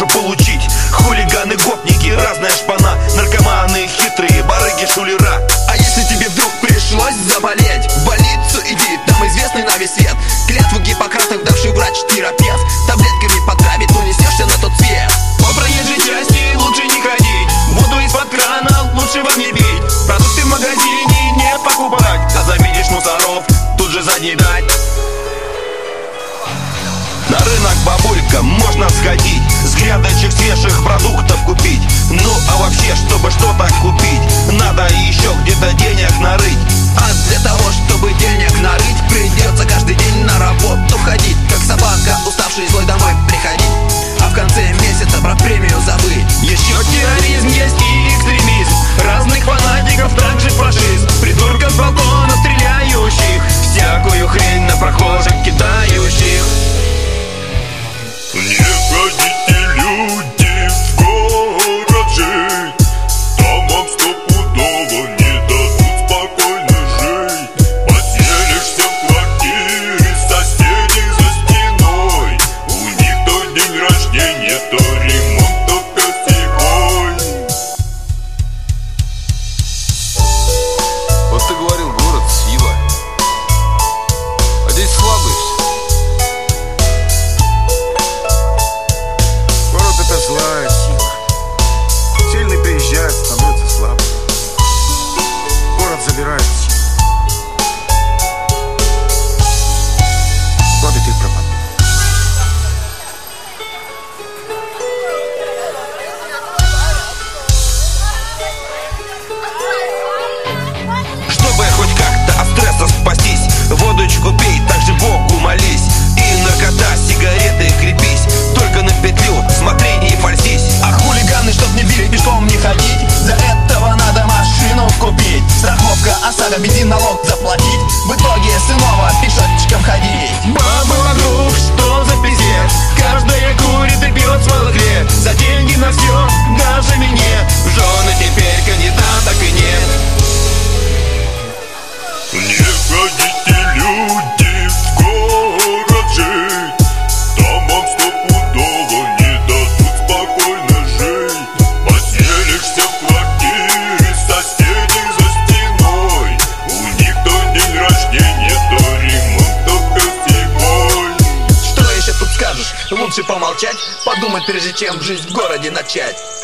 тоже получить. Хулиганы, гопники, разная шпана. Наркоманы, хитрые, барыги, шулера. А если тебе вдруг пришлось заболеть? В больницу иди, там известный на весь свет. Клятву Гиппократа давший врач-терапевт Таблетками потравит, унесешься на тот свет. По проезжей части лучше не ходить. Воду из-под крана лучше вам не пить Продукты в магазине не покупать. А завидишь мусоров, тут же задний дай на рынок бабулька можно сходить С грядочек свежих продуктов купить. Ну а вообще, чтобы что-то купить. лучше помолчать Подумать, прежде чем жизнь в городе начать.